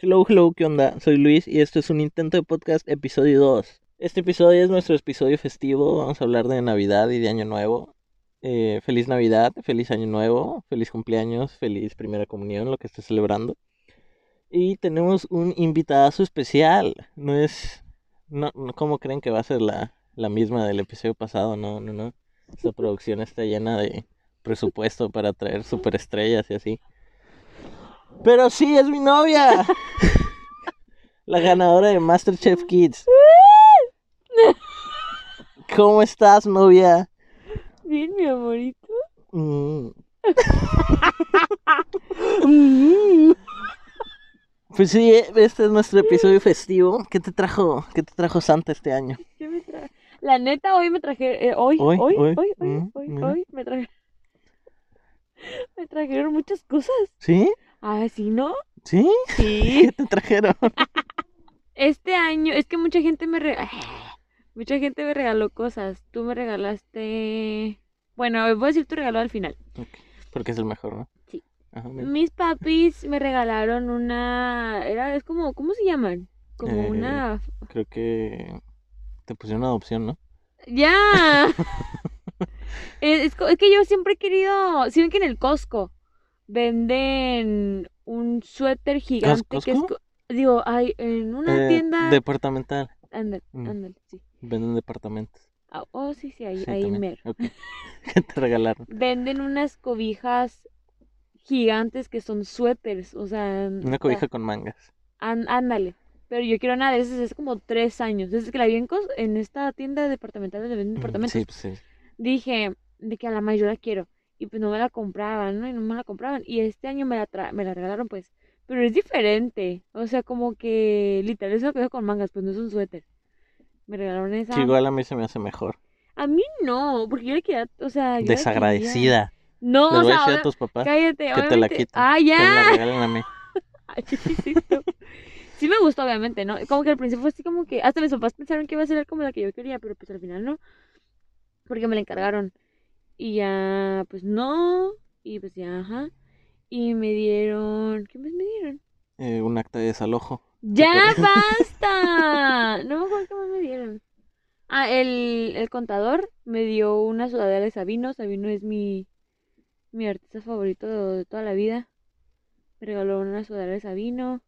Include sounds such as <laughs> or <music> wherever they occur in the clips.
Hello, hello, ¿qué onda? Soy Luis y esto es un intento de podcast episodio 2. Este episodio es nuestro episodio festivo, vamos a hablar de Navidad y de Año Nuevo. Eh, feliz Navidad, feliz Año Nuevo, feliz cumpleaños, feliz Primera Comunión, lo que estés celebrando. Y tenemos un invitadazo especial, no es... No, no, ¿Cómo creen que va a ser la, la misma del episodio pasado? No, no, no. Esta producción está llena de presupuesto para traer superestrellas y así. Pero sí, es mi novia. <laughs> La ganadora de Masterchef Kids. <laughs> ¿Cómo estás, novia? Bien, mi amorito. Mm. <laughs> Pues sí, este es nuestro episodio festivo. ¿Qué te trajo, qué te trajo Santa este año? ¿Qué me traje? La neta, hoy me traje. eh, hoy, Hoy, hoy, hoy, hoy, hoy, mm, hoy, mira. hoy me traje. Me trajeron muchas cosas. ¿Sí? Ah, ¿sí, no? ¿Sí? Sí. ¿Qué <laughs> te trajeron? <laughs> Este año, es que mucha gente me regaló. <sighs> Mucha gente me regaló cosas. Tú me regalaste. Bueno, voy a decir tu regalo al final. Porque es el mejor, ¿no? Sí. Ajá. Mis papis me regalaron una. Era, es como, ¿cómo se llaman? Como Eh, una. Creo que te pusieron una adopción, ¿no? ¡Ya! <laughs> es, es que yo siempre he querido. Si ven que en el Costco venden un suéter gigante que es. Digo, hay en una Eh, tienda. Departamental. Ándale, Mm. ándale, sí. Venden departamentos. Ah, oh, sí, sí, ahí, Sí, ahí también. mero. Ok. <laughs> ¿Qué te regalaron? Venden unas cobijas gigantes que son suéteres, o sea. Una cobija con mangas. Án- ándale. Pero yo quiero una de esas hace como tres años. Desde que la vi en, Cos- en esta tienda departamental donde venden Mm, departamentos. Sí, pues sí. Dije de que a la mayor la quiero. Y pues no me la compraban, ¿no? Y no me la compraban. Y este año me la, tra- me la regalaron, pues. Pero es diferente. O sea, como que literal es una cosa con mangas, pues no es un suéter. Me regalaron esa. Que igual a mí se me hace mejor. A mí no, porque yo le quería, o sea, yo. Desagradecida. No, Les o voy a decir a tus papás cállate, que te la quiten. Ah, que me la ya. regalen a mí. <laughs> Ay, sí. Sí me gustó, obviamente, ¿no? Como que al principio fue así como que hasta mis papás pensaron que iba a ser como la que yo quería, pero pues al final no. Porque me la encargaron. Y ya, pues no. Y pues ya, ajá. Y me dieron... ¿Qué más me dieron? Eh, un acta de desalojo. ¡Ya basta! <laughs> No me acuerdo qué más me dieron. Ah, el, el contador me dio una sudadera de Sabino. Sabino es mi, mi artista favorito de, de toda la vida. Me regaló una sudadera de Sabino.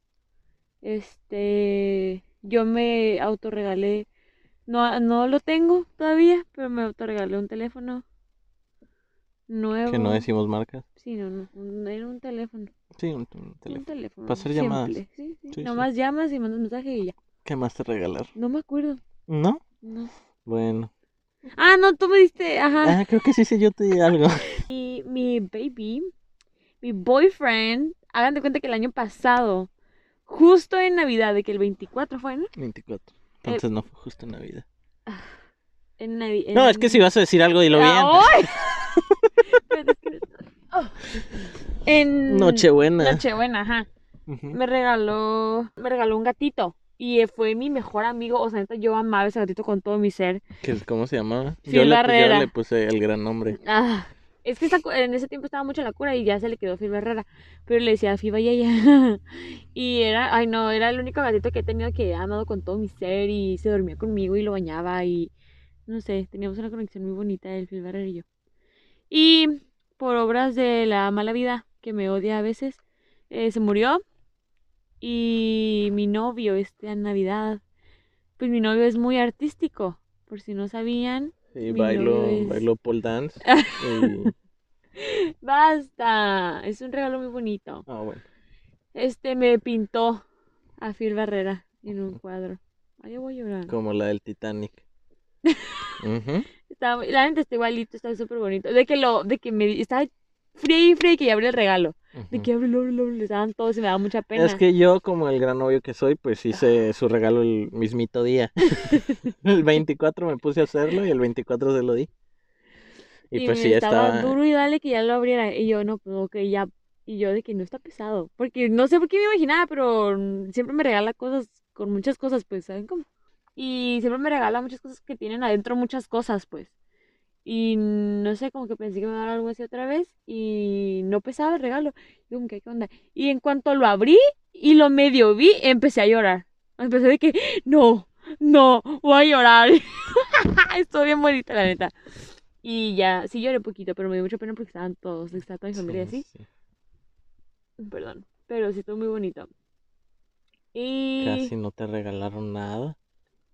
Este, yo me autorregalé. No, no lo tengo todavía, pero me autorregalé un teléfono nuevo. Que no decimos marcas. Sí, no, no, un- era un teléfono. Sí, un, un Un teléfono. teléfono. Para hacer llamadas. Sí, sí. Sí, Nomás llamas y mandas mensaje y ya. ¿Qué más te regalaron? No me acuerdo. ¿No? No. Bueno. Ah, no, tú me diste, ajá. Ah, creo que sí sé yo te di algo. <laughs> Mi, mi baby, mi boyfriend, hagan de cuenta que el año pasado, justo en Navidad, de que el 24 fue, ¿no? 24. Entonces no fue justo en Navidad. En Navi- No, en- es que si vas a decir algo, dilo bien. <laughs> Nochebuena. Nochebuena, ajá. Me regaló, me regaló un gatito. Y fue mi mejor amigo. O sea, yo amaba ese gatito con todo mi ser. ¿Qué- ¿Cómo se llamaba? Phil yo, le, yo Barrera. le puse el gran nombre. Ah, es que en ese tiempo estaba mucho en la cura y ya se le quedó Phil Herrera. Pero le decía Fiba Yaya. <laughs> Y era, ay no, era el único gatito que he tenido que he amado con todo mi ser y se dormía conmigo y lo bañaba y no sé, teníamos una conexión muy bonita el Phil Herrera y yo. Y por obras de la mala vida, que me odia a veces, eh, se murió. Y mi novio, este en Navidad, pues mi novio es muy artístico, por si no sabían. Novio es- bailó pole dance. <laughs> y- Basta, es un regalo muy bonito. Ah, bueno. Este me pintó a Phil Barrera en un cuadro. Yo voy a llorar. Como la del Titanic. <laughs> Está, la neta está igualito, está súper bonito. De que lo, de que me estaba fría y fría y que ya abrí el regalo. De Ujú. que abre, abre, abre, le daban todos y me daba mucha pena. Es que yo, como el gran novio que soy, pues hice su regalo el mismito día. <laughs> <laughs> el 24 me puse a hacerlo y el 24 se lo di. Y, Y pues sí, estaba estaba... duro y dale que ya lo abriera. Y yo, no, pues ok, ya. Y yo de que no está pesado. Porque no sé por qué me imaginaba, pero siempre me regala cosas, con muchas cosas, pues, ¿saben cómo? Y siempre me regala muchas cosas que tienen adentro muchas cosas, pues. Y no sé, como que pensé que me iba a dar algo así otra vez y no pesaba el regalo. Y como que, ¿qué onda? Y en cuanto lo abrí y lo medio vi, empecé a llorar. Empecé de que, no, no, voy a llorar. <laughs> Estuvo bien bonita, la neta. Y ya, sí lloré poquito, pero me dio mucha pena porque estaban todos, estaba toda mi familia así. Sí, Perdón, pero sí estuvo muy bonito. Y Casi no te regalaron nada.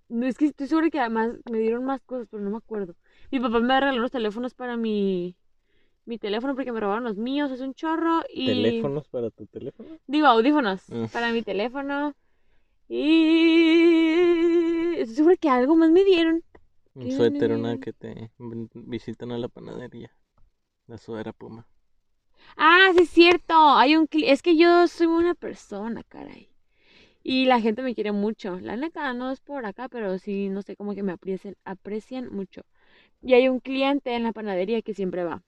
No es que estoy segura que además me dieron más cosas, pero no me acuerdo. Mi papá me regaló unos teléfonos para mi, mi teléfono porque me robaron los míos, es un chorro. Y ¿Teléfonos para tu teléfono? digo, audífonos Mm. para mi teléfono. Y estoy segura que algo más me dieron. Un ¿Qué suéter, me una que te visitan a la panadería. La sudadera Puma. Ah, sí es cierto. Hay un cli- es que yo soy una persona, caray. Y la gente me quiere mucho. La neta no es por acá, pero sí, no sé, como que me aprecian, aprecian mucho. Y hay un cliente en la panadería que siempre va.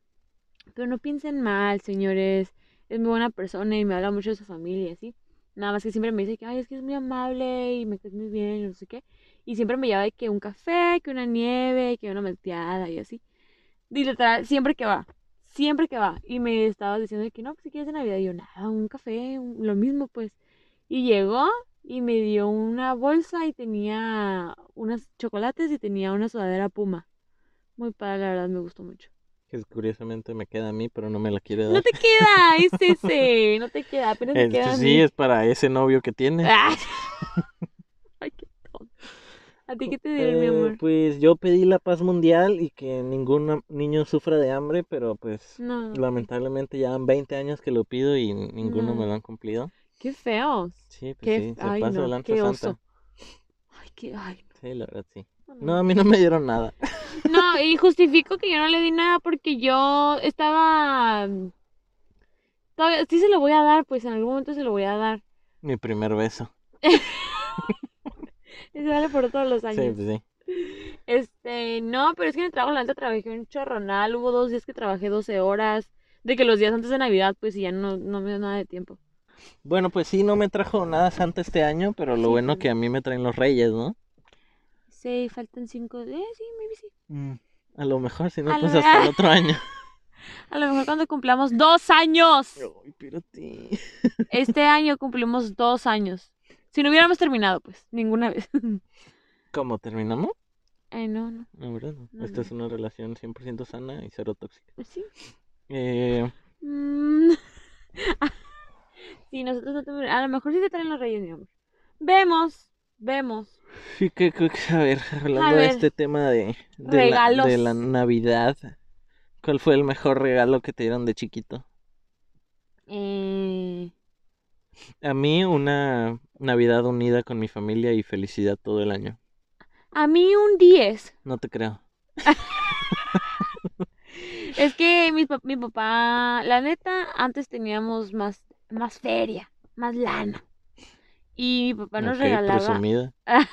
Pero no piensen mal, señores. Es muy buena persona y me habla mucho de su familia, ¿sí? Nada más que siempre me dice que, ay, es que es muy amable y me caes muy bien no sé qué. Y siempre me lleva de que un café, que una nieve, que una malteada y así. Y literal, siempre que va, siempre que va. Y me estaba diciendo que no, pues si quieres de Navidad. Y yo, nada, un café, un- lo mismo pues. Y llegó y me dio una bolsa y tenía unos chocolates y tenía una sudadera Puma. Muy padre, la verdad, me gustó mucho. Que curiosamente me queda a mí, pero no me la quiere dar. No te queda, es ese, no te queda, apenas Este queda a sí, mí. es para ese novio que tienes. Ah. <laughs> Ay, qué tonto. ¿A ti qué te dieron, mi Eh, amor? pues yo pedí la paz mundial y que ningún niño sufra de hambre, pero pues No, lamentablemente ya van 20 años que lo pido y ninguno me lo han cumplido. Qué feos. Sí, pues Qué, sí, se ay, pasa no, qué oso. Ay, qué, ay, Sí, la verdad sí. no. A mí no me dieron nada. <laughs> No, y justifico que yo no le di nada porque yo estaba... mm, Todavía, sí se lo voy a dar, pues en algún momento se lo voy a dar. Mi primer beso. <laughs> Y se vale por todos los Sí, años. pues sí. Este, no, pero es que en el trabajo la neta trabajé un chorronal. Hubo dos días que trabajé 12 horas. De que los días antes de Navidad, pues y ya no, no me dio nada de tiempo. Bueno, pues sí, no me trajo nada Santa este año, pero lo Sí, bueno pues. que a mí me traen los reyes, ¿no? Sí, faltan cinco. Eh, sí, maybe sí. Mm, A lo mejor, si no, A pues hasta el <laughs> otro año. A lo mejor cuando cumplamos dos años. Ay. Este año cumplimos dos años. Si no hubiéramos terminado, pues, ninguna vez. <laughs> ¿Cómo terminamos? Ay, no, no. No, ¿verdad? No. No, Esta no. es una relación 100% sana y cero tóxica. Pues sí. Eh, Mm. <laughs> sí, nosotros no tenemos- A lo mejor sí te traen los reyes, mi amor. Vemos, vemos. sí, que, que- que- a ver, hablando A de este tema de, de, la, Regalos. de la Navidad, ¿cuál fue el mejor regalo que te dieron de chiquito? Eh, A mí, una Navidad unida con mi familia y felicidad todo el año. a mí un 10. No te creo. <laughs> Es que mi, mi papá, la neta, antes teníamos más, más feria, más lana. Y mi papá nos Ok, regalaba. presumida. <laughs>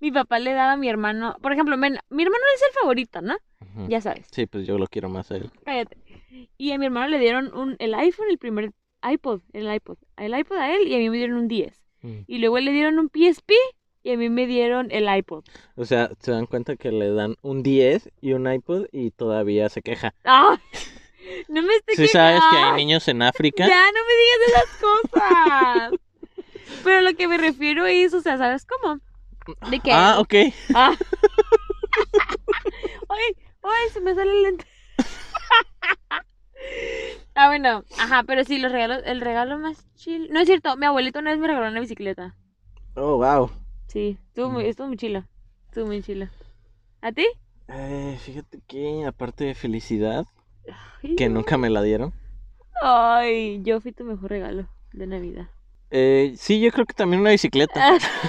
Mi papá le daba a mi hermano. Por ejemplo, men- mi hermano es el favorito, ¿no? Ya sabes. Sí, pues yo lo quiero más a él. Cállate. Y a mi hermano le dieron un, el iPhone, el primer iPod, el iPod. El iPod a él y a mí me dieron un 10. Mm. Y luego le dieron un PSP y a mí me dieron el iPod. O sea, se dan cuenta que le dan un 10 y un iPod y todavía se queja. ¡Ah! No me esté Si sabes que hay niños en África. Ya, no me digas esas cosas. Pero lo que me refiero es, o sea, ¿sabes cómo? De que... Ah, ok. Ah. <laughs> ay, ay, se me sale el lente. <laughs> ah, bueno, ajá, pero sí, los regalos, el regalo más chill. No es cierto, mi abuelito una vez me regaló una bicicleta. Oh, wow. Sí, estuvo muy, Mm. estuvo muy chila. Estuvo muy chila. ¿A ti? Eh, fíjate que aparte de felicidad, que nunca me la dieron. Ay, yo fui tu mejor regalo de Navidad. Eh, sí, yo creo que también una bicicleta. Ah, <laughs>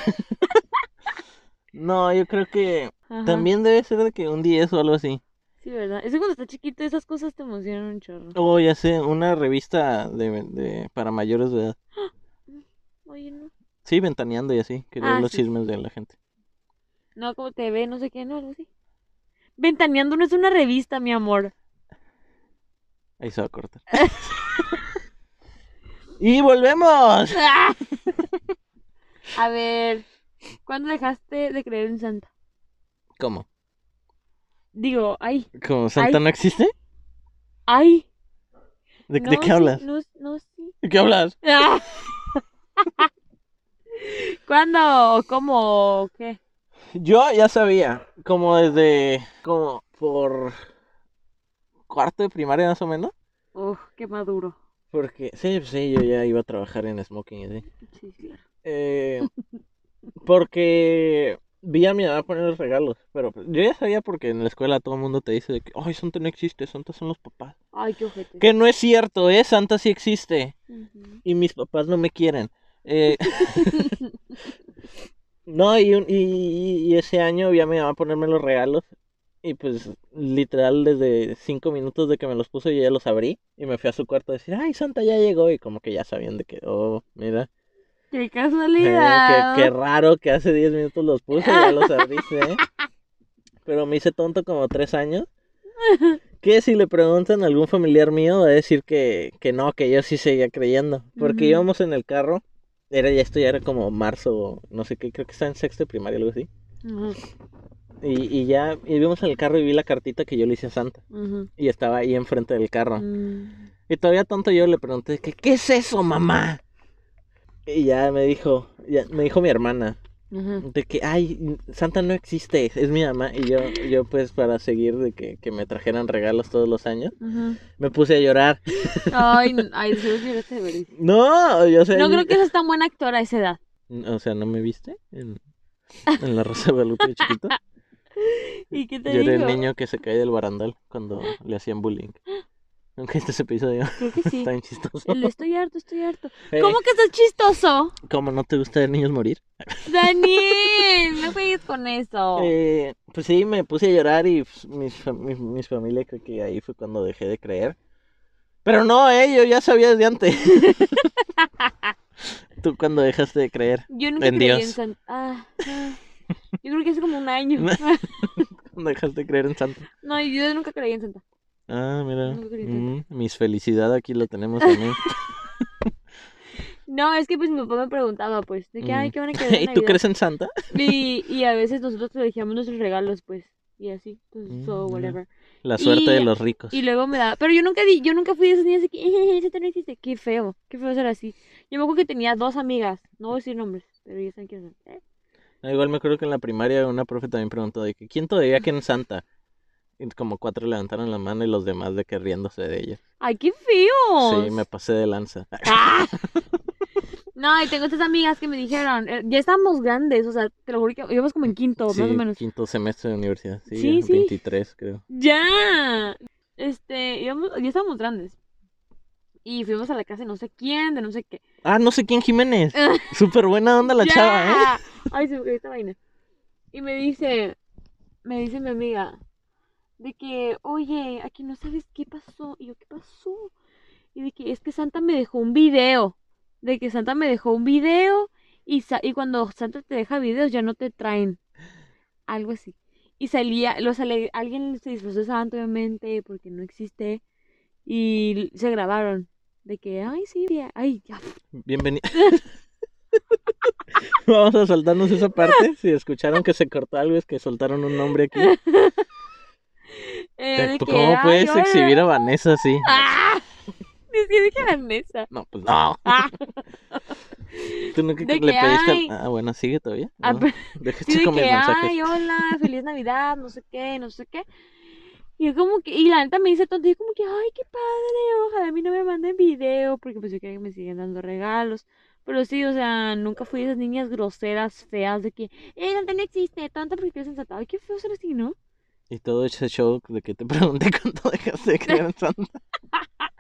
No, yo creo que ajá, también debe ser de que un 10 o algo así. Sí, ¿verdad? Es que cuando estás chiquito esas cosas te emocionan un chorro. Oh, ya sé, una revista de, de para mayores de edad. <gasps> Oye, no. Sí, ventaneando y así, que Ah, los sí. chismes de la gente. No, como te ve, no sé qué, no, algo así. Ventaneando no es una revista, mi amor. Ahí se va a cortar. y volvemos. <laughs> A ver, ¿cuándo dejaste de creer en Santa? ¿Cómo? Digo, ay, ¿Como Santa Ay. no existe? ay. ¿De, no, de qué hablas? No, no, sí. ¿De qué hablas? <laughs> ¿Cuándo? ¿Cómo? ¿Qué? Yo ya sabía, como desde, como por cuarto de primaria más o menos. Uf, qué maduro. Porque, sí, pues sí, yo ya iba a trabajar en Smoking así. Sí, claro. Eh, porque vi a mi mamá poner los regalos, pero pues, yo ya sabía porque en la escuela todo el mundo te dice de que, ay, Santa no existe, Santa son los papás. Ay, qué ojete. Que no es cierto, ¿eh? Santa sí existe y mis papás no me quieren. Eh, <laughs> <laughs> no, y, un- y, y ese año vi a mi mamá ponerme los regalos y pues literal desde cinco minutos de que me los puso yo ya los abrí y me fui a su cuarto a decir, ay, Santa ya llegó y como que ya sabían de que, oh, mira. Qué Eh, casualidad. qué, qué raro que hace 10 minutos los puse y ya los abriste, ¿eh? <laughs> Pero me hice tonto como 3 años. Que si le preguntan a algún familiar mío, va a decir que, que no, que yo sí seguía creyendo. Porque íbamos en el carro, era ya esto ya era como marzo, no sé qué, creo que estaba en sexto de primaria, algo así. Ujú, Y, y ya y vimos en el carro y vi la cartita que yo le hice a Santa. Y estaba ahí enfrente del carro. Mm. Y todavía tonto yo le pregunté, que, ¿qué es eso, mamá? Y ya me dijo, ya, me dijo mi hermana, de que, ay, Santa no existe, es mi mamá. Y yo, yo pues para seguir de que, que me trajeran regalos todos los años, me puse a llorar. Ay, <laughs> ay, lloraste de. No, yo sé. No creo que seas tan buena actora a esa edad. O sea, ¿no me viste? En, en la Rosa de Guadalupe de chiquito. <laughs> <laughs> ¿Y qué te Yo era el niño que se cae del barandal cuando le hacían bullying. Viste ese episodio. Creo que <laughs> sí. Está bien chistoso. De estoy harto, estoy harto. Eh, ¿Cómo que estás chistoso? ¿Cómo no te gusta ver niños morir? <laughs> Daniel, no juegues con eso. Eh, pues sí, me puse a llorar y pues, mis, mis, mis familia creo que ahí fue cuando dejé de creer. Pero no, eh, yo ya sabía desde antes. ¿Tú cuando dejaste de creer? Yo nunca en creí en. Ah, ah. Yo creo que hace como un año. <laughs> <laughs> ¿Cuándo dejaste de creer en Santa? No, yo nunca creí en Santa. Ah, mira. Nunca creí en Mm, mis felicidad aquí lo tenemos también. <laughs> No, es que pues mi papá me preguntaba, pues, de que, ay. ¿qué van a querer en ¿Y tú Navidad?" crees en Santa? Y, y a veces nosotros le dejamos nuestros regalos, pues, y así, pues, Mm, so, whatever. La suerte Y- de los ricos. Y luego me daba, pero yo nunca di, yo nunca fui de esas niñas de que, eh, Santa no existe, qué feo, qué feo ser así. Yo me acuerdo que tenía dos amigas, no voy a decir nombres, pero ya saben quiénes son. ¿eh? Ah, Igual me acuerdo que en la primaria una profe también preguntó de que ¿quién todavía cree en Santa? Y como cuatro levantaron la mano y los demás de que riéndose de ella. ¡Ay, qué feo! Sí, me pasé de lanza. <laughs> ¡Ah! No, y tengo estas amigas que me dijeron, eh, ya estábamos grandes, o sea, te lo juro que íbamos como en quinto, Sí, más o menos. quinto semestre de universidad. Sí, Sí, sí. 23 creo. Ya. Este, íbamos, ya estábamos grandes. Y fuimos a la casa de no sé quién, de no sé qué. Ah, no sé quién Jiménez. <laughs> Súper buena onda la ¡Ya! chava, ¿eh? Ay, se me cayó esta vaina. Y me dice, me dice mi amiga, de que, oye, aquí no sabes qué pasó. Y yo, ¿qué pasó? Y de que es que Santa me dejó un video. De que Santa me dejó un video. Y, sa- y cuando Santa te deja videos ya no te traen. Algo así. Y salía, lo sale, alguien se disfrazó de Santa, obviamente, porque no existe. Y se grabaron. De que, ay, sí, ay, ya. Bienvenido. <laughs> <laughs> Vamos a saltarnos esa parte. Si escucharon que se cortó algo, es que soltaron un nombre aquí. Eh, que, ¿Cómo ay, puedes exhibir a Vanessa así? ¡Ah! Es que dije Vanessa. No, pues no. Ah, <laughs> Tú nunca De le que, pediste. al- ay. Ah, bueno, sigue todavía. ah, No, <laughs> sí, de checo mis que, mensajes. ay, hola, feliz Navidad, no sé qué, no sé qué. Y yo como que, y la neta me dice tonto, y yo como que, ay, qué padre, ojalá a mí no me manden video, porque pues yo creo que me siguen dando regalos. Pero sí, o sea, nunca fui de esas niñas groseras, feas, de que, eh, Santa no existe, tonta porque en Santa. Ay, qué feo ser así, ¿no? Y todo ese show de que te <laughs> pregunté cuánto dejaste de creer en Santa. <laughs>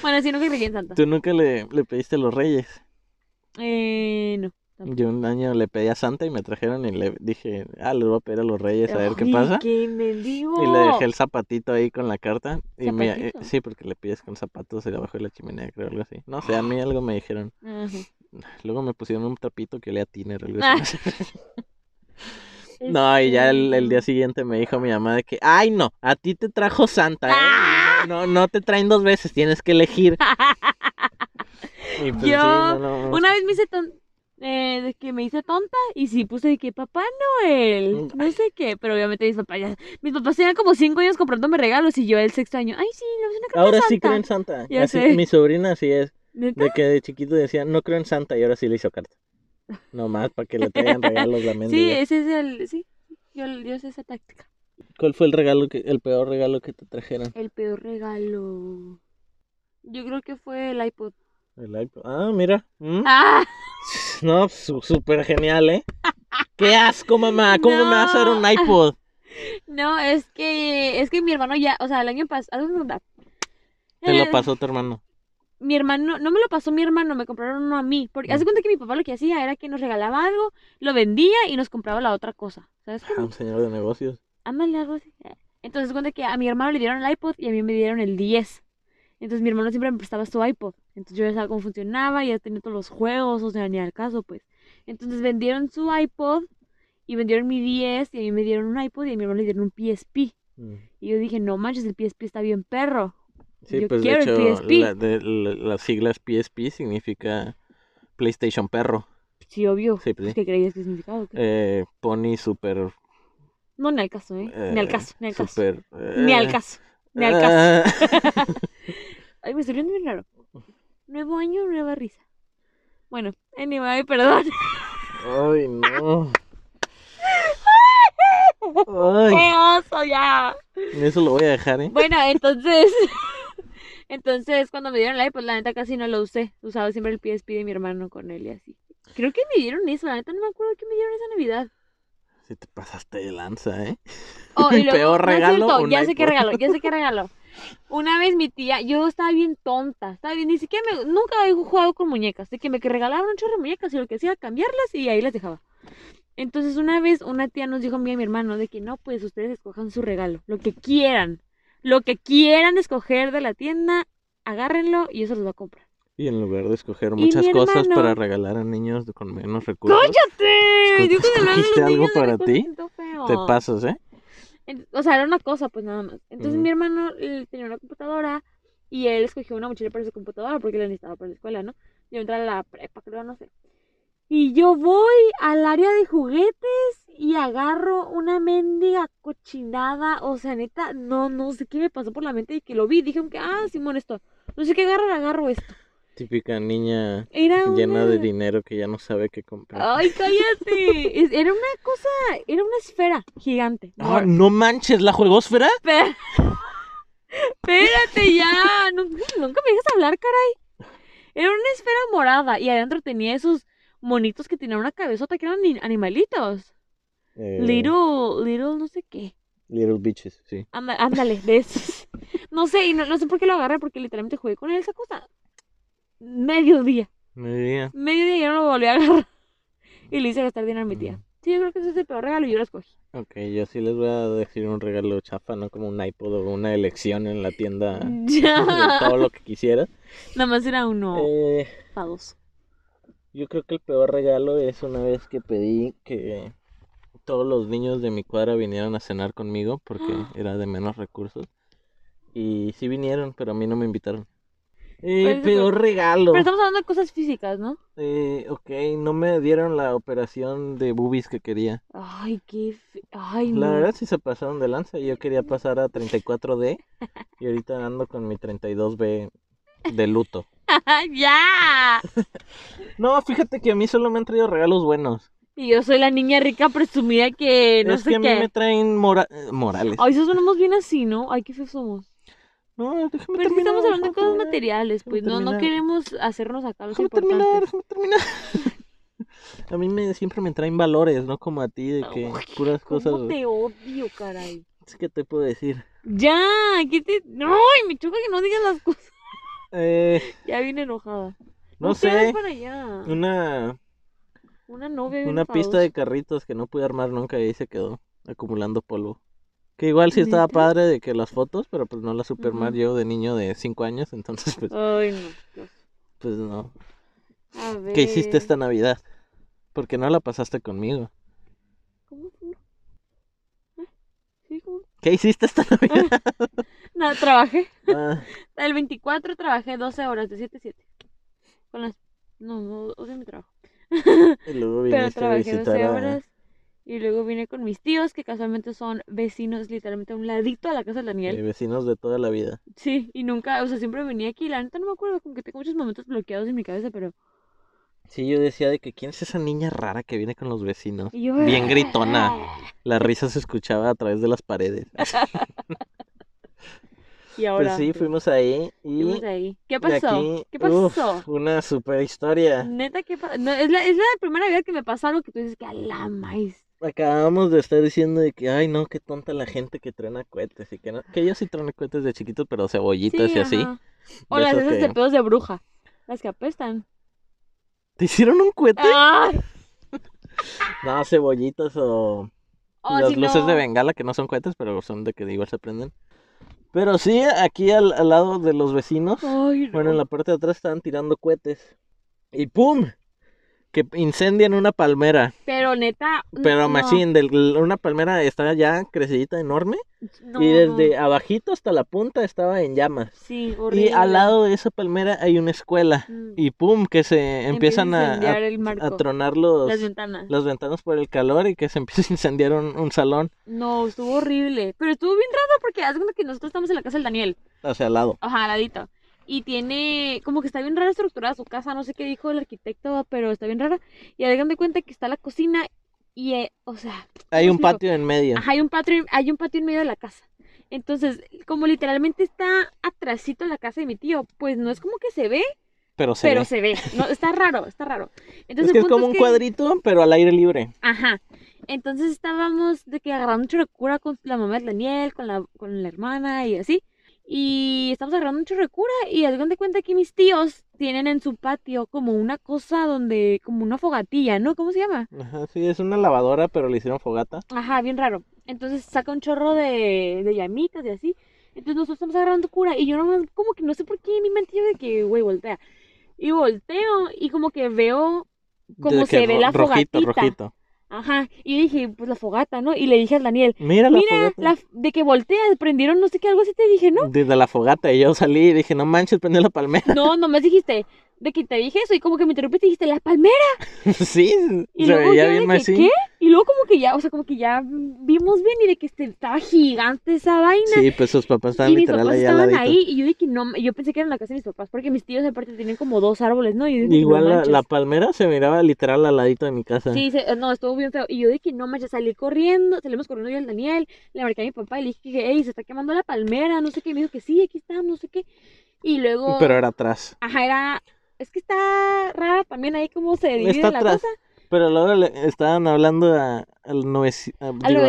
Bueno, sí, nunca creí en Santa. Tú nunca le, le pediste a los reyes. Eh, no. tampoco. Yo un año le pedí a Santa y me trajeron y le dije, ah, le voy a pedir a los reyes a ver qué pasa. qué mendigo. Y le dejé el zapatito ahí con la carta. Y me, eh, sí, porque le pides con zapatos abajo de la chimenea, creo, algo así. No sé, a mí algo me dijeron. Ajá. Luego me pusieron un tapito que olía a tiner algo Ah. <laughs> <laughs> así. No, y ya el, el día siguiente me dijo mi mamá de que, ay no, a ti te trajo Santa, ¿eh? ¡Ah! No, no te traen dos veces, tienes que elegir. <laughs> Y pues, sí, Yo, no, no, Una vez me hice ton... eh, de que me hice tonta y sí puse de que Papá Noel, no sé qué, pero obviamente mis papás ya, mis papás tenían como cinco años comprándome regalos y yo el sexto año, ay sí, le puse una carta Ahora sí Santa". creo en Santa. Ya Así, sé. mi sobrina así es. ¿Neta? De que de chiquito decía, no creo en Santa y ahora sí le hizo carta. Nomás para que le traigan regalos la <laughs> Sí, mendiga. ese es el, sí, yo, yo sé esa táctica. ¿Cuál fue el regalo que, el peor regalo que te trajeron? El peor regalo, yo creo que fue el iPod. El iPod. Ah, mira. ¿Mm? <laughs> ¡Ah! No, súper genial, ¿eh? ¡Qué asco, mamá! ¿Cómo me vas a dar un iPod? <laughs> No, es que, es que mi hermano ya, o sea, el año pasado, Te lo Eh, pasó tu hermano. Mi hermano, no me lo pasó mi hermano, me compraron uno a mí. Porque, Mm. cuenta que mi papá lo que hacía era que nos regalaba algo, lo vendía y nos compraba la otra cosa. ¿Sabes <laughs> cómo? un señor de negocios. Ándale, algo así. Entonces, cuenta que a mi hermano le dieron el iPod y a mí me dieron el 10. Entonces, mi hermano siempre me prestaba su iPod. Entonces, yo ya sabía cómo funcionaba, ya tenía todos los juegos, o sea, ni al caso, pues. Entonces, vendieron su iPod y vendieron mi 10 y a mí me dieron un iPod y a mi hermano le dieron un PSP. Mm. Y yo dije, no manches, el PSP está bien perro. Sí, Yo pues de quiero el hecho, PSP. la- de- la- las siglas PSP significa PlayStation Perro. Sí, obvio. Sí, pues sí. ¿Qué creías que significaba? Eh, Pony Super. No, ni al caso, ¿eh? ni al eh, caso, ni al caso. Super. Ni al eh, caso. Ni al caso. ah, <laughs> Ay, me riendo bien raro. Nuevo año, nueva risa. Bueno, anyway, perdón. Ay, <laughs> no. Ay, ¡Qué oso ya! eso lo voy a dejar, ¿eh? Bueno, entonces. <laughs> Entonces, cuando me dieron el iPod, la neta casi no lo usé. Usaba siempre el PSP de mi hermano con él y así. Creo que me dieron eso, la neta no me acuerdo qué me dieron esa Navidad. Si te pasaste de lanza, ¿eh? Oh, y <laughs> luego- peor no es regalo, un ya sé qué regalo, ya sé qué <laughs> regalo. Una vez mi tía, yo estaba bien tonta, estaba bien, ni siquiera me, nunca he jugado con muñecas, de que me que regalaban un chorro de muñecas y lo que hacía era cambiarlas y ahí las dejaba. Entonces una vez una tía nos dijo a mí y a mi hermano de que no, pues ustedes escojan su regalo, lo que quieran, lo que quieran escoger de la tienda, agárrenlo y eso los va a comprar. Y en lugar de escoger muchas cosas hermano- para regalar a niños con menos recursos, ¿Escogiste algo niños para ti? te pasas, ¿eh? O sea, era una cosa, pues nada más. Entonces mi hermano tenía una computadora y él escogió una mochila para su computadora porque la necesitaba para la escuela, ¿no? Yo entré a la prepa, creo, no sé. Y yo voy al área de juguetes y agarro una mendiga cochinada. O sea, neta, no, no sé qué me pasó por la mente y que lo vi. Dije, que, ah, Simón, esto. No sé qué agarrar, agarro esto. Típica niña Era llena de dinero que ya no sabe qué comprar. Ay, cállate. Era una cosa, era una esfera gigante. Ah, no manches, la juegosfera. Espérate ya. Nunca, nunca me dejas hablar, caray. Era una esfera morada y adentro tenía esos monitos que tenían una cabezota que eran ni- animalitos. Eh, Little, little, no sé qué. Little Bitches, sí. Anda- ándale, de esos. <laughs> No sé, y no, no sé por qué lo agarré, porque literalmente jugué con él esa cosa. Medio día. Me diría. Medio día y yo no lo volví a agarrar. <laughs> Y le hice gastar dinero a mi tía. Sí, yo creo que ese es el peor regalo y yo lo escogí. Ok, yo sí les voy a decir un regalo chafa, no como un iPod o una elección en la tienda <laughs> de Ya. todo lo que quisiera. Nada más era uno Eh, para dos. Yo creo que el peor regalo es una vez que pedí que todos los niños de mi cuadra vinieran a cenar conmigo porque <gasps> era de menos recursos. Y sí vinieron, pero a mí no me invitaron. Eh, peor regalo. Pero estamos hablando de cosas físicas, ¿no? Eh, ok, no me dieron la operación de boobies que quería. Ay, qué fe... Ay, La no. verdad sí se pasaron de lanza. Yo quería pasar a 34D y ahorita ando con mi 32B de luto. <laughs> ¡Ya! <laughs> No, fíjate que a mí solo me han traído regalos buenos. Y yo soy la niña rica presumida que no es sé que a mí qué. me traen mora- eh, morales. Ay, eso sonamos bien así, ¿no? Ay, qué feos somos. No, déjame Pero terminar. estamos hablando de cosas terminar, materiales, pues no, no queremos hacernos acá los Déjame terminar, déjame terminar. <laughs> A mí me, siempre me traen valores, no como a ti, de que Ay, puras cosas. ¿Cómo te odio, caray? Es que te puedo decir. Ya, ¿qué te...? No, ay, me choca que no digas las cosas. Eh, Ya vine enojada. no sé, para allá. una, Una novia una pista de carritos que no pude armar nunca y ahí se quedó acumulando polvo. Que igual sí estaba padre de que las fotos, pero pues no las supe armar Ujú. yo de niño de 5 años, entonces pues, Ay, no. Pues no. A ver. ¿Qué hiciste esta Navidad? Porque no la pasaste conmigo. ¿Cómo? ¿Eh? Sí, ¿cómo? ¿Qué hiciste esta Navidad? <laughs> <laughs> No, trabajé. Ah, El 24 trabajé 12 horas, de 7 a 7. Con las... No, no, odio mi trabajo. Y luego <laughs> Pero a trabajé 12 visitar a... horas. Y luego vine con mis tíos, que casualmente son vecinos, literalmente a un ladito a la casa de eh, Daniel. vecinos de toda la vida. Sí, y nunca, o sea, siempre venía aquí. La neta no me acuerdo, como que tengo muchos momentos bloqueados en mi cabeza, pero. Sí, yo decía de que quién es esa niña rara que viene con los vecinos. y yo, Bien gritona. <laughs> La risa se escuchaba a través de las paredes. Y ahora. Pues sí, fuimos ahí y fuimos ahí. ¿Qué pasó? aquí, ¿Qué pasó? uf, una super historia. Neta, ¿qué pasó? No, es, la, es la primera vez que me pasa algo que tú dices que a la maíz. Acabamos de estar diciendo de que, ay no, qué tonta la gente que truena cohetes y que no. Que yo sí trueno cohetes de chiquitos, pero cebollitas y así. O de las esas que- de pedos de bruja. Las que apestan. ¿Te hicieron un cohete? No, cebollitas o las si luces no- de bengala que no son cohetes, pero son de que igual se prenden. Pero sí, aquí al, al lado de los vecinos, Ay, no. bueno, en la parte de atrás estaban tirando cohetes. Y ¡pum! Que incendian una palmera. Pero neta. Pero no, machín, del- una palmera está ya crecidita enorme. no, y desde no. abajito hasta la punta estaba en llamas. Sí, Y horrible. al lado de esa palmera hay una escuela. Mm. Y ¡pum! Que se empiezan a, a, tronar los, las ventanas. las ventanas por el calor y que se <laughs> empieza a incendiar un, un salón No, estuvo horrible. Pero estuvo bien raro porque haz de que nosotros estamos en la casa del Daniel. hacia al lado. Ajá, al ladito. Y tiene, como que está bien rara estructurada su casa, no sé qué dijo el arquitecto, pero está bien rara. Y hagan de cuenta que está la cocina y, eh, o sea, Hay ¿cómo un patio en medio. Ajá, hay un patio, hay un patio en medio de la casa. Entonces, como literalmente está atrásito de la casa de mi tío, pues no es como que se ve, Pero se pero ve. se ve. No, está raro, está raro. Entonces, es que es como un que- cuadrito, pero al aire libre. Ajá. Entonces estábamos de que agarrando un chorro de cura con la mamá de Daniel, con la, con la hermana y así. Y estamos agarrando un chorro de cura y hagan de cuenta que mis tíos tienen en su patio como una cosa donde, como una fogatilla, ¿no? ¿Cómo se llama? Ajá, sí, es una lavadora, pero le hicieron fogata. Ajá, bien raro. Entonces saca un chorro de, de llamitas y así. Entonces nosotros estamos agarrando cura y yo no como que no sé por qué mi mente de que, güey, voltea. Y volteo y como que veo como se ve ro- la rojito, fogatita. rojito. Ajá. Y dije, pues la fogata, ¿no? Y le dije al Daniel, Mira la Mira, fogata. la, de que voltea, prendieron no sé qué, algo así te dije, ¿no? Desde la fogata. Y yo salí y dije, no manches, prendió la palmera. No, <laughs> nomás dijiste, de que te dije eso y como que me interrumpiste y dijiste, la palmera. <laughs> sí, Y se luego veía yo bien que, machín. ¿qué? Y luego como que ya, o sea, como que ya vimos bien y de que este, estaba gigante esa vaina. Sí, pues sus papás estaban y mis papás ahí al estaban ahí y yo dije, no, yo pensé que era en la casa de mis papás porque mis tíos aparte tenían como dos árboles, ¿no? Y yo dije, Igual no la, palmera se miraba literal al ladito de mi casa. Sí, se- no, estuvo bien feo. Y yo dije, no manches, salí corriendo, salimos corriendo yo el Daniel, le marqué a mi papá y le dije, hey, se está quemando la palmera, no sé qué. Y me dijo que sí, aquí está, no sé qué. Y luego, Pero era atrás. ajá, era, es que está rara también ahí cómo se divide Está la atrás. cosa. Pero luego le estaban hablando a, al noveci- a, A, digo,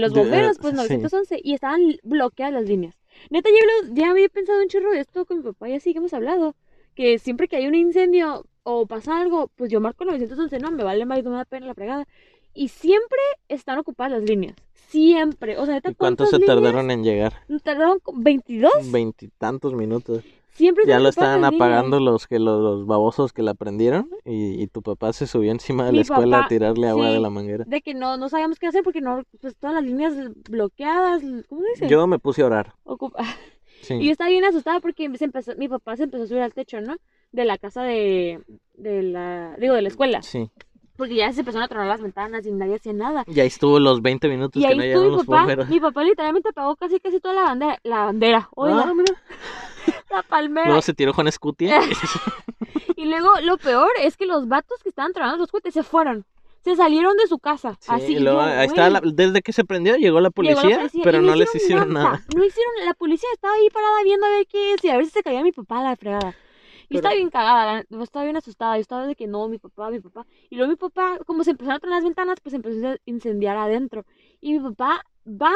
los, a bomberos, pues sí. 911, y estaban bloqueadas las líneas. Neta, ya, hablo- ya había pensado un chorro de esto con mi papá y así que hemos hablado. Que siempre que hay un incendio o pasa algo, pues yo marco 911, no, me vale más, no me da pena la fregada. Y siempre están ocupadas las líneas. Siempre. O sea, neta, ¿Y cuánto ¿cuántas se líneas? tardaron en llegar? Tardaron co- 22. Veintitantos minutos. Siempre Ya lo estaban apagando los que los, los babosos que la prendieron y, y tu papá se subió encima de Mi la escuela papá, a tirarle agua de la manguera. De que no, no sabíamos qué hacer porque no, pues todas las líneas bloqueadas, ¿cómo se dice? Yo me puse a orar. Ocupa- <laughs> Sí. Y yo estaba bien asustada porque se empezó, mi papá se empezó a subir al techo, ¿no? De la casa de, de la, digo, de la escuela. Sí. Porque ya se empezaron a tronar las ventanas y nadie hacía nada. Y ahí estuvo los 20 minutos Y que ahí no estuvo llegaron mi los papá. bomberos. Mi papá literalmente apagó casi casi toda la bandera. La bandera, oiga, Ah, mira. <laughs> la palmera. Luego se tiró con Scutia. <laughs> Y luego lo peor es que los vatos que estaban tronando los cohetes se fueron. Se salieron de su casa. Sí, así y yo, ahí la- desde que se prendió llegó la Llegó policía, la policía pero y no les hicieron nada. No hicieron, la policía estaba ahí parada viendo a ver qué, si a ver si se caía mi papá a la fregada. Yo estaba bien cagada, yo estaba bien asustada, yo estaba de que no, mi papá, mi papá. Y luego mi papá, como se empezaron a tronar las ventanas, pues empezó a incendiar adentro. Y mi papá va,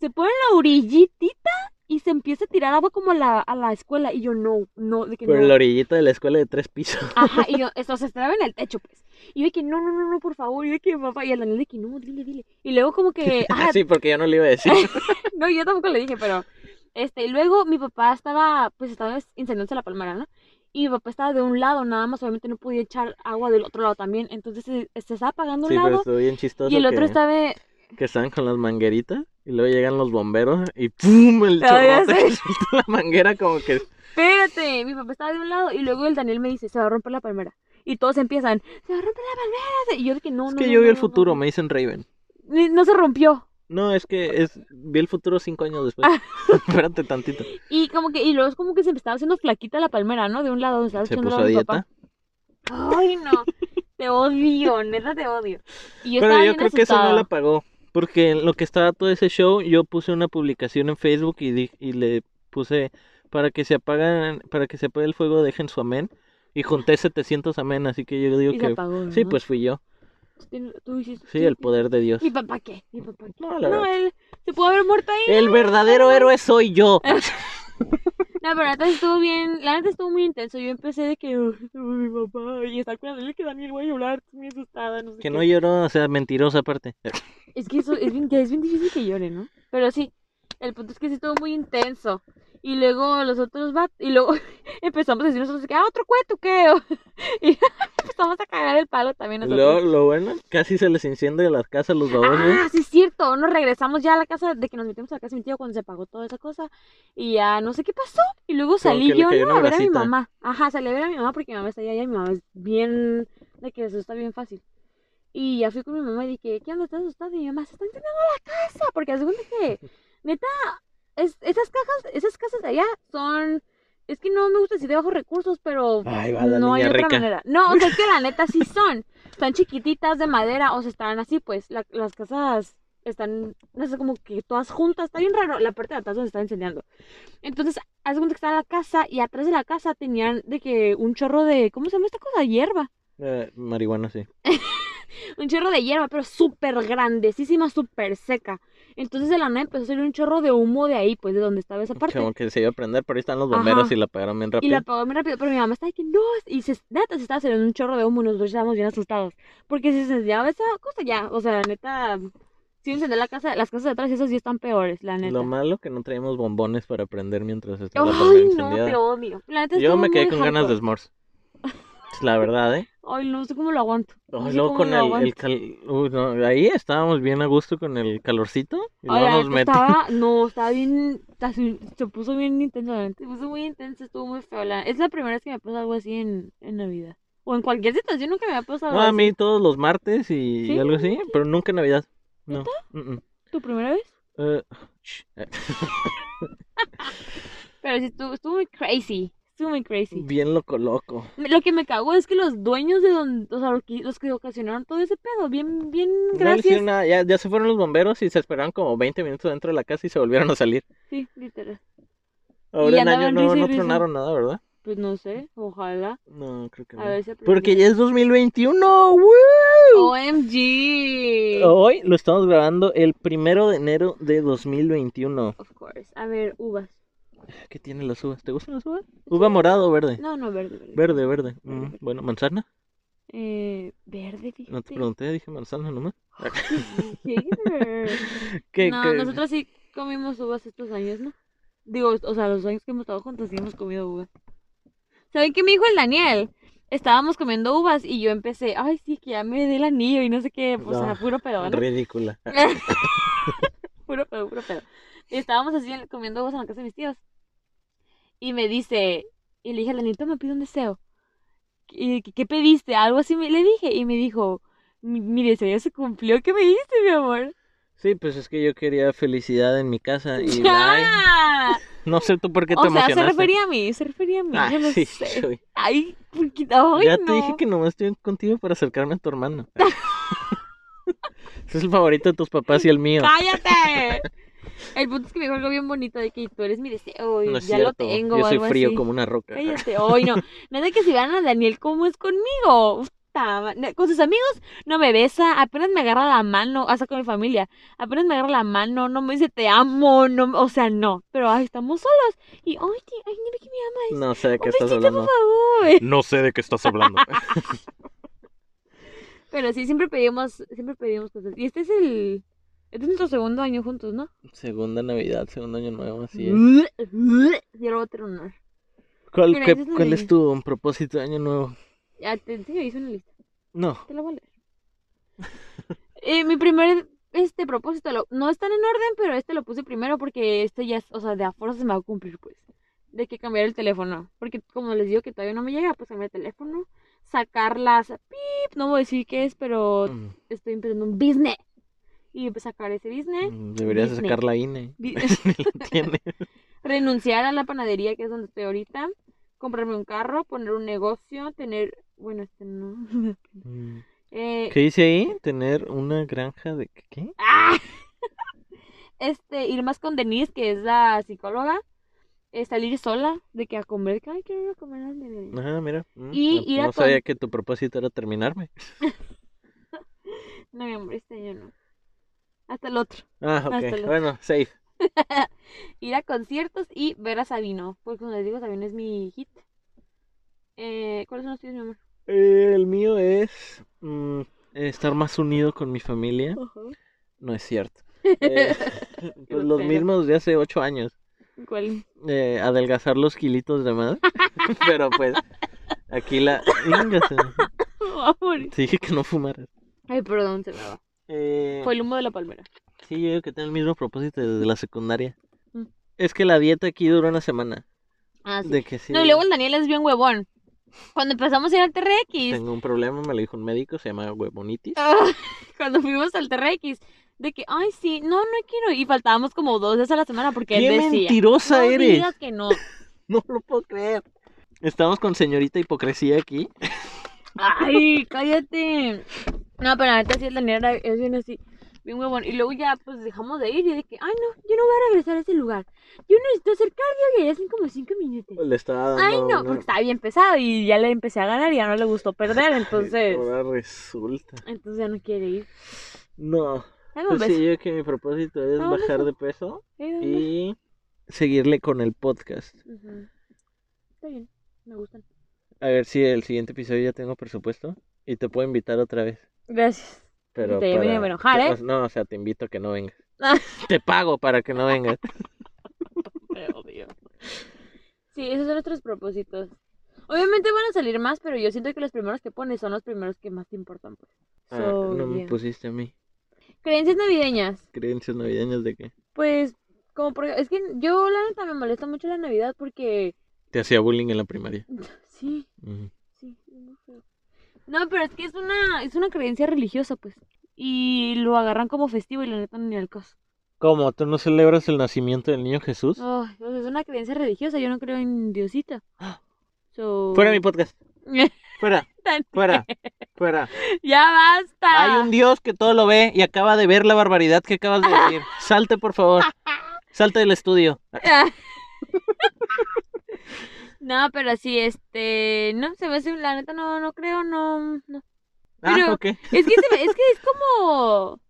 se pone en la orillitita y se empieza a tirar agua como a la, a la escuela. Y yo no, no, de que Por no. la orillita de la escuela de tres pisos. Ajá, y yo, <laughs> esto se estaba en el techo, pues. Y yo de que no, no, no, no, por favor. Y yo de que papá, y el Daniel de que no, dile, dile. Y luego como que, <laughs> ah, sí, porque yo no le iba a decir. <laughs> no, yo tampoco le dije, pero, este, y luego mi papá estaba, pues estaba incendiándose la palmera, ¿no? Y mi papá estaba de un lado, nada más, obviamente no podía echar agua del otro lado también. Entonces se, se estaba apagando un Sí, pero lado estuvo bien chistoso y el otro estaba, que estaban con las mangueritas y luego llegan los bomberos y ¡pum! El que suelta la manguera como que... espérate, mi papá estaba de un lado y luego el Daniel me dice, se va a romper la palmera. y todos empiezan, se va a romper la palmera. Y yo de que no, Es no. que no, yo vi no, el futuro, no. me dicen Raven. No se rompió. No, es que es vi el futuro cinco años después. Ah. <laughs> Espérate tantito. Y como que, y luego es como que se me estaba haciendo flaquita la palmera, ¿no? De un lado donde estaba Se puso a dieta. papá. Ay, no. Te odio, neta te odio. Y yo Pero estaba yo creo que eso no la pagó. Porque en lo que estaba todo ese show, yo puse una publicación en Facebook y, di- y le puse para que se apagan, para que se apague el fuego, dejen su amén. Y junté 700 amén, así que yo digo Y que apagó, sí, pues fui yo. Tú- hiciste. Sí, el poder de Dios. ¿Mi papá qué? ¿Mi papá qué? No, la No, él se pudo haber muerto ahí. El verdadero héroe soy yo. <laughs> No, pero la neta estuvo bien, la neta estuvo muy intenso. Yo empecé de que, "Ay, mi papá, y con él, que Daniel voy a llorar, muy asustada, no sé Que qué. no lloró, o sea, mentirosa aparte. <laughs> Es que eso es bien, es bien difícil que llore, ¿no? Pero sí, el punto es que sí estuvo muy intenso. Y luego los otros va y luego <laughs> empezamos a decir nosotros que, ah, otro cuento, ¿qué? <laughs> y <laughs> empezamos a cagar el palo también nosotros. Lo, lo bueno, casi se les incendia las casas a los babos, ¿no? Ah, sí es cierto, nos regresamos ya a la casa de que nos metimos a la casa de mi tío cuando se apagó toda esa cosa y ya no sé qué pasó y luego salí yo ¿no? a ver a mi mamá. Ajá, salí a ver a mi mamá porque mi mamá está allá y mi mamá es bien de que se asusta bien fácil. Y ya fui con mi mamá y dije, ¿qué onda? ¿Estás asustada? Y mi mamá, se está incendiando la casa porque hace cuenta que, <laughs> neta, es, esas cajas, esas casas de allá son, es que no me gusta decir de bajos recursos, pero Ay, va no hay otra manera. No, o sea, es que la neta sí <laughs> son. Están chiquititas de madera, o sea, están así, pues. la- las casas están, no sé, como que todas juntas. Está bien raro la parte de atrás donde está incendiando. Entonces, haz de cuenta que está la casa y atrás de la casa tenían de que un chorro de, ¿cómo se llama esta cosa? Hierba. Eh, marihuana, sí. <laughs> Un chorro de hierba, pero súper grandesísima, súper seca. Entonces de la nada empezó a salir un chorro de humo de ahí, pues, de donde estaba esa parte. Como que se iba a prender, pero ahí están los bomberos Ajá. y la apagaron bien Y rápido. la apagó muy rápido, pero mi mamá estaba de que no, y se, neta se estaba saliendo un chorro de humo y nosotros estábamos bien asustados. Porque si se incendiaba esa cosa ya, o sea, la neta, si incendió la casa, las casas de atrás, esas sí están peores, la neta. Lo malo que no traíamos bombones para prender mientras estaba Ay, no, te odio. La neta Yo me quedé con ganas de s'mores. La verdad, ¿eh? Ay, no sé cómo lo aguanto. No Ay, sé luego con el, el cal... Uy, no, ahí estábamos bien a gusto con el calorcito. Y Ay, luego nos estaba, no, estaba bien, así, se puso bien intenso, se puso muy intenso, estuvo muy feo. la- es la primera vez que me pasa algo así en, en Navidad. O en cualquier situación nunca me ha pasado No, a algo mí así. todos los martes y, ¿Sí? algo así, pero nunca en Navidad. No. mm, mm. ¿Tu primera vez? Eh, eh, <laughs> <laughs> Pero sí, estuvo, estuvo muy crazy. Estuvo muy crazy. Bien loco, loco. Lo que me cagó es que los dueños de donde, o sea, los que, los que ocasionaron todo ese pedo, bien, bien, No gracias. hicieron nada, Ya, ya se fueron los bomberos y se esperaron como 20 minutos dentro de la casa y se volvieron a salir. Sí, literal. Ahora en año no risa. tronaron nada, ¿verdad? Pues no sé, ojalá. No, creo que no. A ver si Porque ya es 2021. ¡Woo! OMG. Hoy lo estamos grabando el primero de enero de 2021. Of course. A ver, uvas. ¿Qué tiene las uvas? ¿Te gustan las uvas? ¿Uva morado o verde? No, no, verde, verde. Verde, verde. Mm, Verde. bueno, manzana. Eh, verde, fíjate. No te pregunté, dije manzana nomás. <laughs> ¿Qué, no, qué? nosotros sí comimos uvas estos años, ¿no? Digo, o sea, los años que hemos estado juntos sí hemos comido uvas. ¿Saben qué me dijo el Daniel? Estábamos comiendo uvas y yo empecé, ay, sí, que ya me dé el anillo y no sé qué, o sea, No, puro pedo, ¿no? Ridícula. <laughs> puro pedo, puro pedo. Y estábamos así en- comiendo uvas en la casa de mis tíos. Y me dice, y le dije al Daniel, toma, pide un deseo. ¿Y qué, qué pediste? Algo así me, le dije. Y me dijo, mi, mi deseo ya se cumplió. ¿Qué me diste, mi amor? Sí, pues es que yo quería felicidad en mi casa y <laughs> ay, ¡Ya! <laughs> no sé tú por qué te O sea, se emocionaste. refería a mí, se refería a mí. Ah, yo no sí, sé. Chuy. Ay, porque, ay, Ya no. te dije que nomás estoy contigo para acercarme a tu hermano. Ese <laughs> es el favorito de tus papás y el mío. ¡Cállate! El punto es que me dijo algo bien bonito de que tú eres mi deseo y No es ya lo tengo. Yo o soy algo frío así. como una roca. Cállate, hoy no. <laughs> Nada que si vean a Daniel cómo es conmigo. Con sus amigos no me besa, apenas me agarra la mano, hasta con mi familia, apenas me agarra la mano, no me dice te amo, no, o sea, no. Pero ay, estamos solos. Y ay, ay, mira que me ama. No sé de qué Un estás besito, hablando. por favor. No sé de qué estás hablando. <laughs> Pero sí, siempre pedimos, siempre pedimos cosas. Y este es el, este es nuestro segundo año juntos, ¿no? Segunda Navidad, segundo año nuevo, así es. Yo lo voy a terminar. ¿Cuál, Mira, qué- es cuál es tu propósito de año nuevo? Ya te, sí, hice una lista. No. Te la voy a leer. <laughs> Eh, mi primer este propósito lo- no están en orden, pero este lo puse primero porque este ya, es- o sea, de a fuerza se me va a cumplir, pues. De que cambiar el teléfono. Porque como les digo que todavía no me llega, pues cambiar el teléfono. sacar las pip, no voy a decir qué es, pero Mm, estoy empezando un business. Y pues sacar ese business. mm, Deberías Disney. sacar la INE. Di- tiene. renunciar a la panadería que es donde estoy ahorita, comprarme un carro, poner un negocio, tener, bueno, este no. <laughs> Mm. Eh, ¿Qué dice ahí? Tener una granja de qué? ¡ah! <laughs> Este, ir más con Denise, que es la psicóloga, eh, salir sola, de que a comer, que ay, quiero ir a comer a donde- Ah, mira. mm, Y no, ir a no sabía con- que tu propósito era terminarme. <laughs> No, mi amor, este año no. Hasta el otro. Ah, ok. Hasta. Bueno, safe. <laughs> Ir a conciertos y ver a Sabino. Porque como les digo, Sabino es mi hit. Eh, ¿Cuáles son los tuyos, mi amor? Eh, el mío es mm, estar más unido con mi familia. No es cierto. <laughs> Eh, <laughs> pues los mismos de hace ocho años. ¿Cuál? Eh, adelgazar los kilitos de más. Pero pues, aquí la... Te dije que no fumaras. Ay, perdón, se me va. Eh, Fue el humo de la palmera. Sí, yo digo que tengo el mismo propósito desde la secundaria. Mm. Es que la dieta aquí dura una semana. Ah, sí. De que sí. No, y luego el Daniel es bien huevón. Cuando empezamos a ir al TRX, Tengo un problema, me lo dijo un médico, se llama huevonitis. ah, <laughs> cuando fuimos al TRX, de que, ay, sí, no, no quiero. Y faltábamos como dos veces a la semana porque ¡Qué él decía. mentirosa no eres! digas que no. <laughs> No lo puedo creer. Estamos con señorita hipocresía aquí. Ay, cállate. No, pero neta sí, el Daniel era- es bien así, bien huevón. Y luego ya, pues dejamos de ir y de que, ay, no, yo no voy a regresar a ese lugar. Yo necesito hacer cardio y ya hacen como cinco minutos. Le estaba dando. Ay, no, una- porque estaba bien pesado y ya le empecé a ganar y ya no le gustó perder, <laughs> entonces, Ahora resulta. entonces ya no quiere ir. No. Dame un Pues beso. sí, yo que mi propósito es un bajar beso. de peso Ay, dame un beso. y seguirle con el podcast. Ujú. Está bien, me gustan. A ver si el siguiente episodio ya tengo presupuesto y te puedo invitar otra vez. Gracias. Pero Te voy a para- enojar, ¿eh? No, o sea, te invito a que no vengas. <laughs> Te pago para que no vengas. <laughs> Te odio. Sí, esos son nuestros propósitos. Obviamente van a salir más, pero yo siento que los primeros que pones son los primeros que más te importan, pues. Ah, no me pusiste a mí. Creencias navideñas. Creencias navideñas de qué? Pues, como por... Es que yo, la neta, me molesta mucho la Navidad porque... Te hacía bullying en la primaria. <laughs> Sí, Ujú. sí, es muy feo. No, pero es que es una, es una creencia religiosa, pues. Y lo agarran como festivo y la neta ni al caso. ¿Cómo? ¿Tú no celebras el nacimiento del niño Jesús? Ay, o sea, es una creencia religiosa, yo no creo en Diosita. So... Fuera mi podcast. <laughs> Fuera, fuera, fuera. Ya basta. Hay un Dios que todo lo ve y acaba de ver la barbaridad que acabas de decir. <laughs> Salte, por favor. Salte del estudio. <laughs> No, pero sí, este, no, se me hace, la neta no, no creo, no, no. Ah, Pero- ok. Es que, se me- es que es <laughs> como,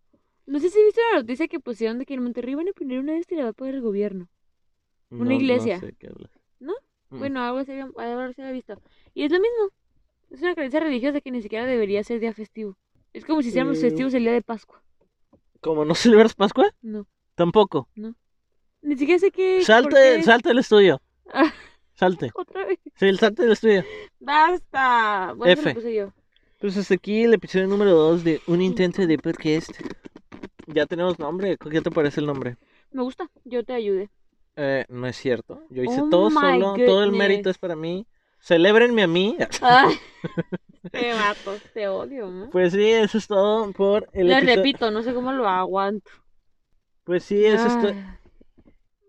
no sé si viste la noticia que pusieron de que en Monterrey van a poner una destilada por el gobierno. una No- no iglesia. sé qué. ¿No? Mm. Bueno, algo así, había- algo así había visto. Y es lo mismo, es una creencia religiosa que ni siquiera debería ser día festivo. Es como si hiciéramos Eh, festivos el día de Pascua. ¿Cómo no <laughs> celebras Pascua? No, Tampoco. ni siquiera sé qué. Salte, salte del estudio. <laughs> Salte. Otra vez. Sí, salte del estudio. Basta. Bueno, F. lo puse yo. Pues hasta aquí el episodio número 2 de Un Intento de Podcast. Ya tenemos nombre. ¿Qué te parece el nombre? Me gusta, yo te ayudé. Eh, no es cierto. Yo hice Oh todo solo. Todo el mérito es para mí. Celébrenme a mí. Ay, <laughs> qué vato, te odio, ¿no? Pues sí, eso es todo por el Le episodio. repito, no sé cómo lo aguanto. Pues sí, eso es, to- Ay,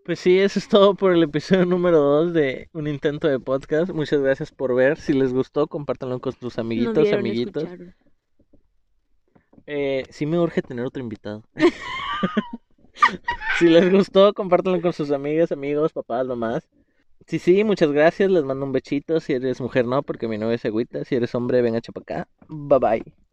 pues sí, eso es todo por el episodio <laughs> número 2 de Un Intento de Podcast. Muchas gracias por ver. Si les gustó, compártanlo con sus no amiguitos, vieron, amiguitos. escucharon. Eh, sí me urge tener otro invitado. <laughs> <laughs> si les gustó, compártanlo con sus amigas, amigos, papás, mamás. Sí, sí, muchas gracias. Les mando un bechito. Si eres mujer, no, porque mi novia se agüita. Si eres hombre, venga, chapa acá. Bye bye.